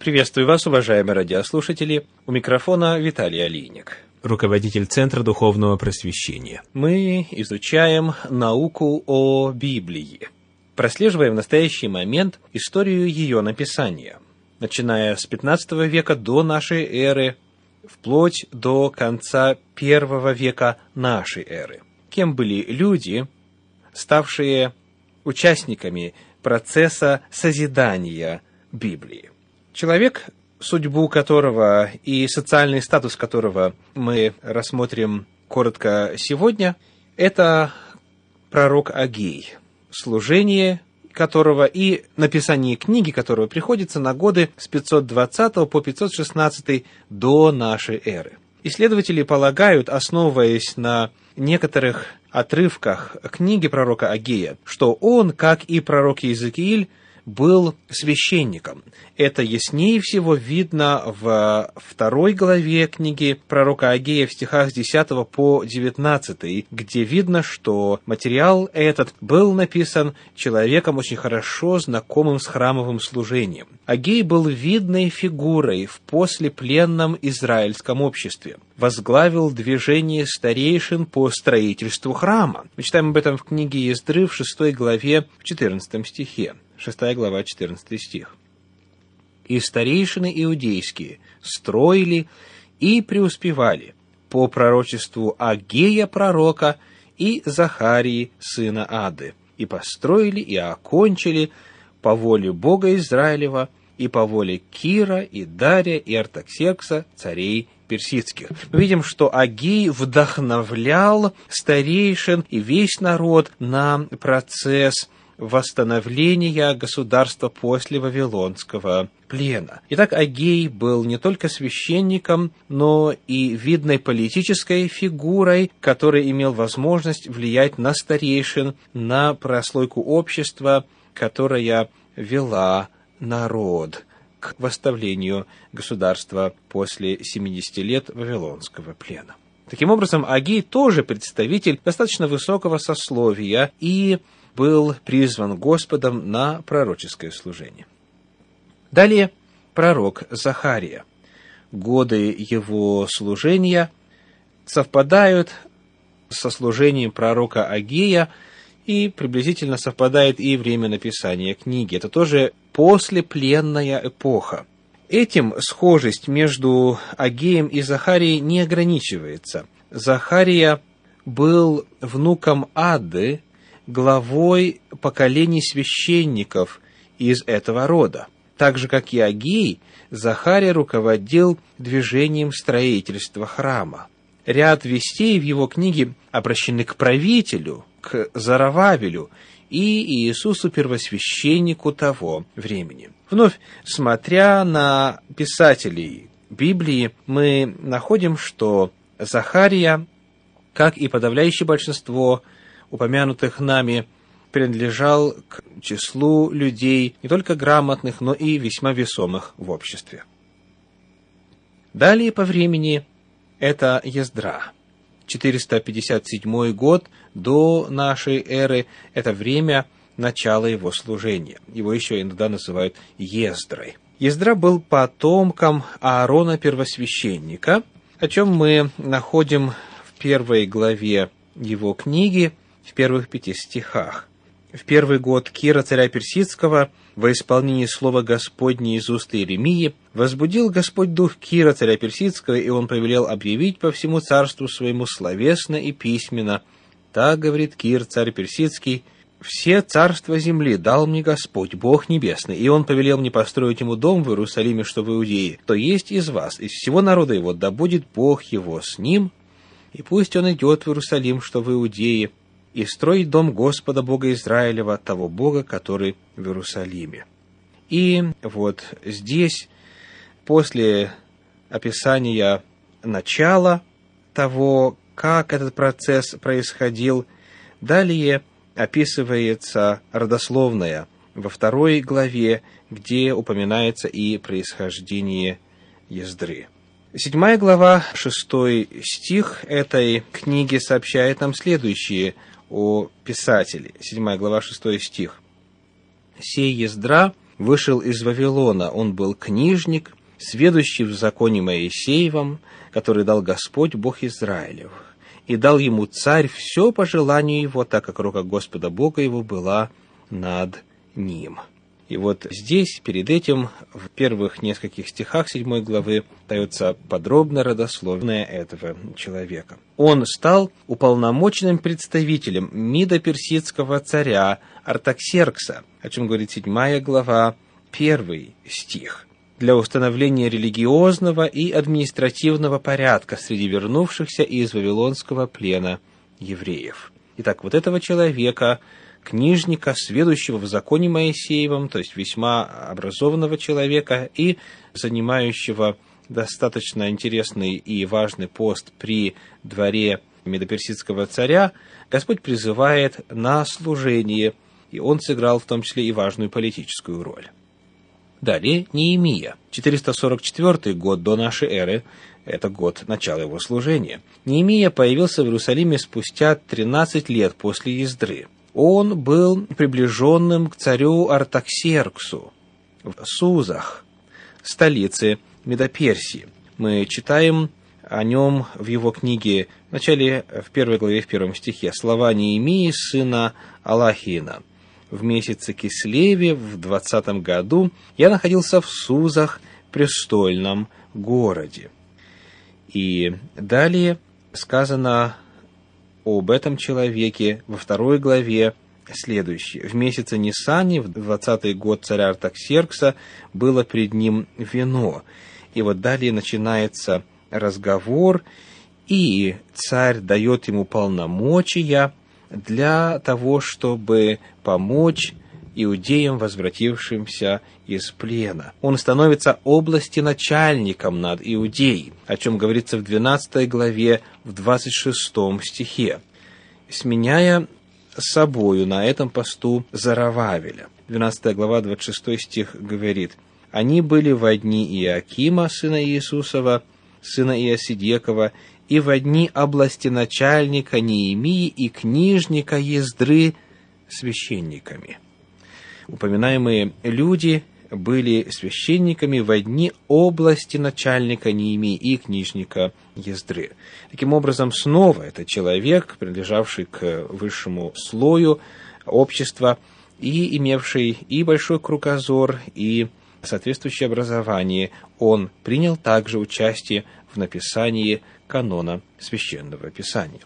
Приветствую вас, уважаемые радиослушатели. У микрофона Виталий Алиник. Руководитель Центра Духовного Просвещения. Мы изучаем науку о Библии. Прослеживая в настоящий момент историю ее написания, начиная с 15 века до нашей эры, вплоть до конца первого века нашей эры. Кем были люди, ставшие участниками процесса созидания Библии. Человек, судьбу которого и социальный статус которого мы рассмотрим коротко сегодня, это пророк Агей, служение которого и написание книги которого приходится на годы с 520 по 516 до нашей эры. Исследователи полагают, основываясь на некоторых отрывках книги пророка Агея, что он, как и пророк Иезекииль, был священником. Это яснее всего видно в второй главе книги пророка Агея в стихах с 10 по 19, где видно, что материал этот был написан человеком очень хорошо знакомым с храмовым служением. Агей был видной фигурой в послепленном израильском обществе. Возглавил движение старейшин по строительству храма. Мы читаем об этом в книге Ездры в 6 главе в 14 стихе. 6 глава, 14 стих. «И старейшины иудейские строили и преуспевали по пророчеству Агея пророка и Захарии сына Ады, и построили и окончили по воле Бога Израилева и по воле Кира и Дария и Артаксеркса, царей персидских. Мы видим, что Агей вдохновлял старейшин и весь народ на процесс восстановления государства после Вавилонского плена. Итак, Агей был не только священником, но и видной политической фигурой, который имел возможность влиять на старейшин, на прослойку общества, которая вела народ к восставлению государства после 70 лет Вавилонского плена. Таким образом, Агей тоже представитель достаточно высокого сословия и был призван Господом на пророческое служение. Далее пророк Захария. Годы его служения совпадают со служением пророка Агея и приблизительно совпадает и время написания книги. Это тоже послепленная эпоха. Этим схожесть между Агеем и Захарией не ограничивается. Захария был внуком Ады, главой поколений священников из этого рода. Так же, как и Агей, Захария руководил движением строительства храма. Ряд вестей в его книге обращены к правителю, к Зарававелю и Иисусу первосвященнику того времени. Вновь, смотря на писателей Библии, мы находим, что Захария, как и подавляющее большинство упомянутых нами, принадлежал к числу людей не только грамотных, но и весьма весомых в обществе. Далее по времени это Ездра. 457 год до нашей эры – это время начала его служения. Его еще иногда называют Ездрой. Ездра был потомком Аарона Первосвященника, о чем мы находим в первой главе его книги, в первых пяти стихах. В первый год Кира, царя Персидского, во исполнении слова Господне из уст Иеремии, возбудил Господь дух Кира, царя Персидского, и он повелел объявить по всему царству своему словесно и письменно. Так говорит Кир, царь Персидский, «Все царства земли дал мне Господь, Бог Небесный, и Он повелел мне построить Ему дом в Иерусалиме, что в Иудее. То есть из вас, из всего народа Его, да будет Бог Его с Ним, и пусть Он идет в Иерусалим, что в Иудее, и строить дом Господа Бога Израилева, того Бога, который в Иерусалиме. И вот здесь, после описания начала того, как этот процесс происходил, далее описывается родословная во второй главе, где упоминается и происхождение Ездры. Седьмая глава, шестой стих этой книги сообщает нам следующие о писателе. Седьмая глава, шестой стих. «Сей Ездра вышел из Вавилона. Он был книжник, сведущий в законе Моисеевом, который дал Господь Бог Израилев. И дал ему царь все по желанию его, так как рука Господа Бога его была над ним. И вот здесь, перед этим, в первых нескольких стихах седьмой главы дается подробно родословное этого человека. Он стал уполномоченным представителем МИДа персидского царя Артаксеркса, о чем говорит седьмая глава, первый стих для установления религиозного и административного порядка среди вернувшихся из вавилонского плена евреев. Итак, вот этого человека книжника, сведущего в законе Моисеевом, то есть весьма образованного человека и занимающего достаточно интересный и важный пост при дворе медоперсидского царя, Господь призывает на служение, и он сыграл в том числе и важную политическую роль. Далее Неемия, 444 год до нашей эры, это год начала его служения. Неемия появился в Иерусалиме спустя 13 лет после Ездры – он был приближенным к царю Артаксерксу в Сузах, столице Медоперсии. Мы читаем о нем в его книге, в начале, в первой главе, в первом стихе, слова Неемии, сына Аллахина. В месяце Кислеве, в двадцатом году, я находился в Сузах, престольном городе. И далее сказано об этом человеке во второй главе следующее. В месяце Нисани, в двадцатый год царя Артаксеркса, было пред ним вино. И вот далее начинается разговор, и царь дает ему полномочия для того, чтобы помочь иудеям, возвратившимся из плена. Он становится области начальником над Иудеей, о чем говорится в 12 главе, в 26 стихе, сменяя собою на этом посту Зарававеля. 12 глава, 26 стих говорит, «Они были в одни Иакима, сына Иисусова, сына Иосидекова, и в одни области начальника Неемии и книжника Ездры священниками» упоминаемые люди были священниками в одни области начальника Неемии и книжника Ездры. Таким образом, снова это человек, принадлежавший к высшему слою общества и имевший и большой кругозор, и соответствующее образование, он принял также участие в написании канона Священного Писания.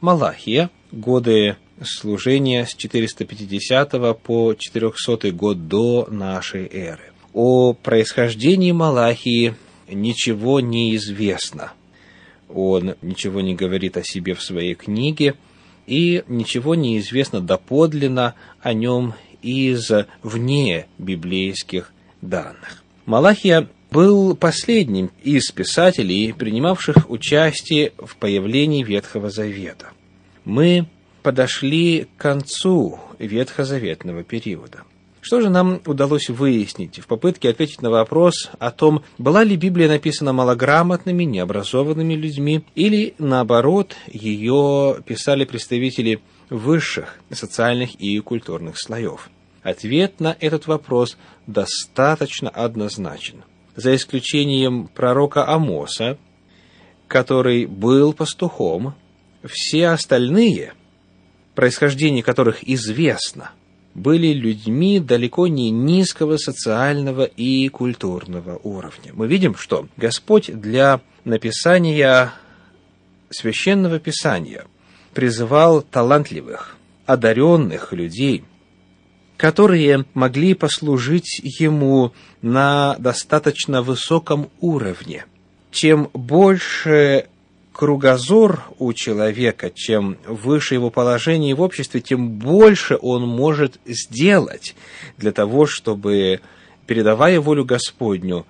Малахия, годы служения с 450 по 400 год до нашей эры. О происхождении Малахии ничего не известно. Он ничего не говорит о себе в своей книге, и ничего не известно доподлинно о нем из вне библейских данных. Малахия был последним из писателей, принимавших участие в появлении Ветхого Завета. Мы подошли к концу ветхозаветного периода. Что же нам удалось выяснить в попытке ответить на вопрос о том, была ли Библия написана малограмотными, необразованными людьми, или, наоборот, ее писали представители высших социальных и культурных слоев? Ответ на этот вопрос достаточно однозначен. За исключением пророка Амоса, который был пастухом, все остальные – происхождение которых известно, были людьми далеко не низкого социального и культурного уровня. Мы видим, что Господь для написания священного писания призывал талантливых, одаренных людей, которые могли послужить ему на достаточно высоком уровне. Чем больше кругозор у человека, чем выше его положение в обществе, тем больше он может сделать для того, чтобы, передавая волю Господню,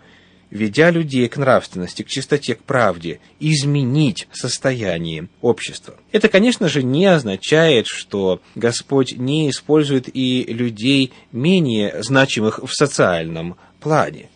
ведя людей к нравственности, к чистоте, к правде, изменить состояние общества. Это, конечно же, не означает, что Господь не использует и людей менее значимых в социальном плане.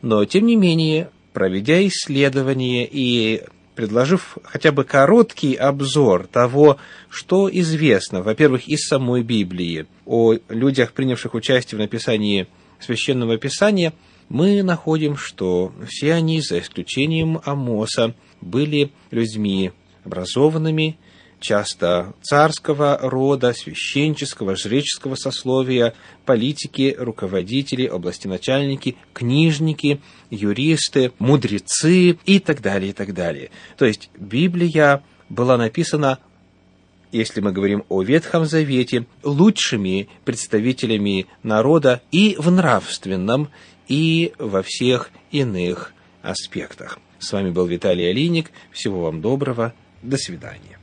Но, тем не менее, проведя исследования и предложив хотя бы короткий обзор того, что известно, во-первых, из самой Библии, о людях, принявших участие в написании Священного Писания, мы находим, что все они, за исключением Амоса, были людьми образованными, часто царского рода, священческого, жреческого сословия, политики, руководители, областеначальники, книжники, юристы, мудрецы и так далее, и так далее. То есть Библия была написана если мы говорим о Ветхом Завете, лучшими представителями народа и в нравственном, и во всех иных аспектах. С вами был Виталий Алиник. Всего вам доброго. До свидания.